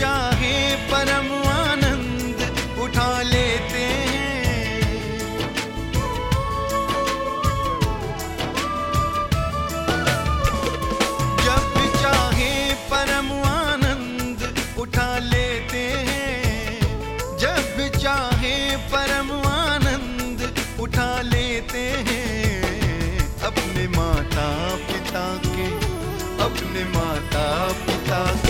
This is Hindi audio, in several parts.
चाहे परम आनंद उठा लेते हैं। जब चाहे परम आनंद उठा लेते हैं। जब चाहे परम आनंद उठा लेते हैं। अपने माता पिता के, अपने माता पिता के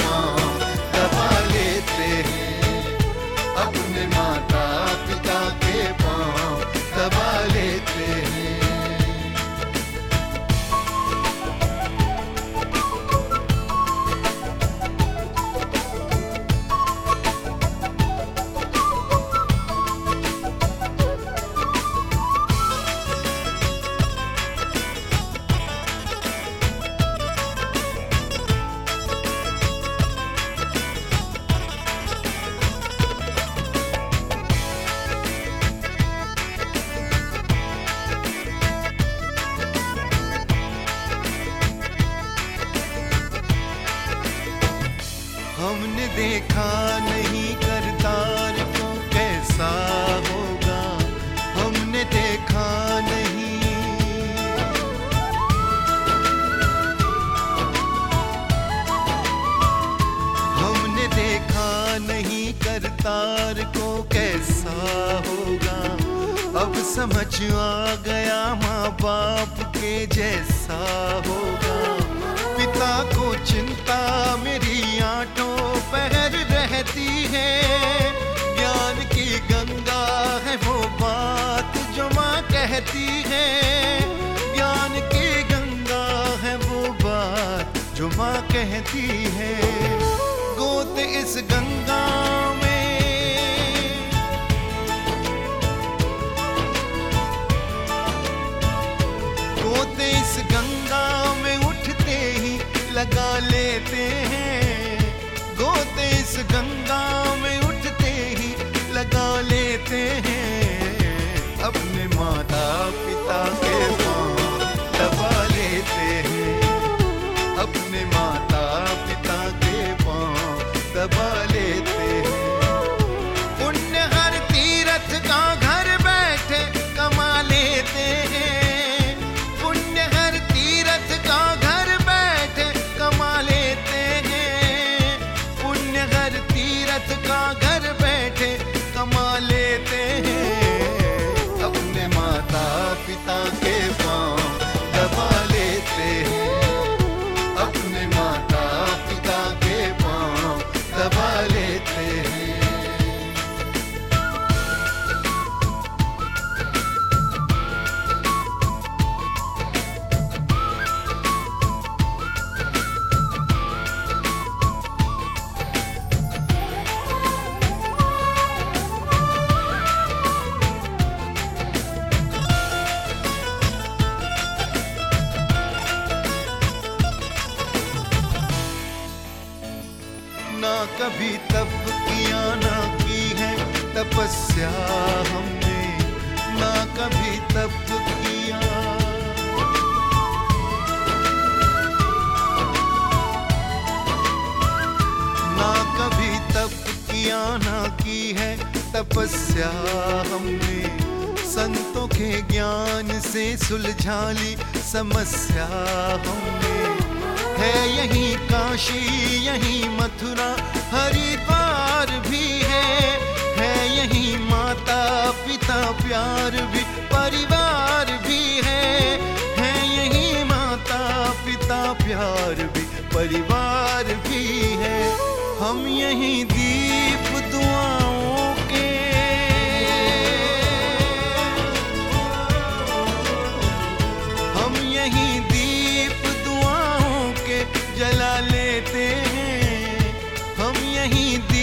के देखा नहीं करतार को कैसा होगा? हमने देखा नहीं। हमने देखा नहीं करतार को कैसा होगा? अब समझ आ गया माँ बाप के जैसा होगा। माँ कहती है, गोद इस गंगा में। गोते इस गंगा में उठते ही लगा लेते हैं। गोते इस गंगा में उठते ही लगा लेते हैं। ना कभी तप किया, ना की है तपस्या हमने। ना कभी तप किया। ना कभी तप किया, ना की है तपस्या हमने। संतों के ज्ञान से सुलझा ली समस्या हमने। है यही काशी मथुरा हरिद्वार भी है है यही माता पिता प्यार भी, परिवार भी है है यही माता पिता प्यार भी, परिवार भी है। हम यही दीप लेते हैं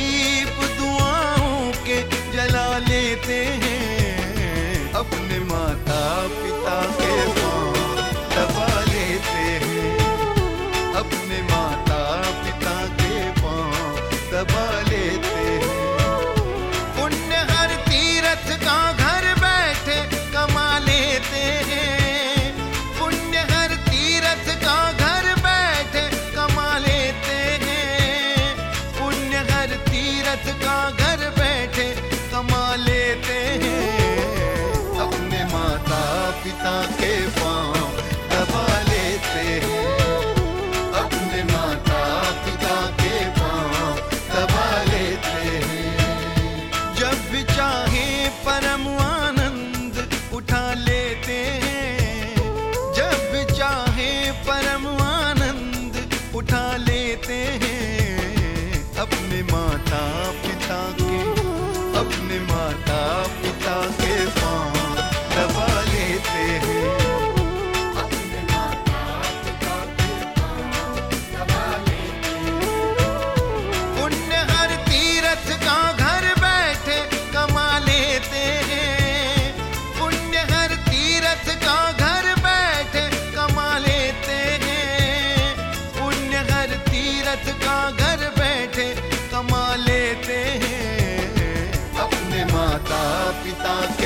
माता पिता के अपने माता capitán.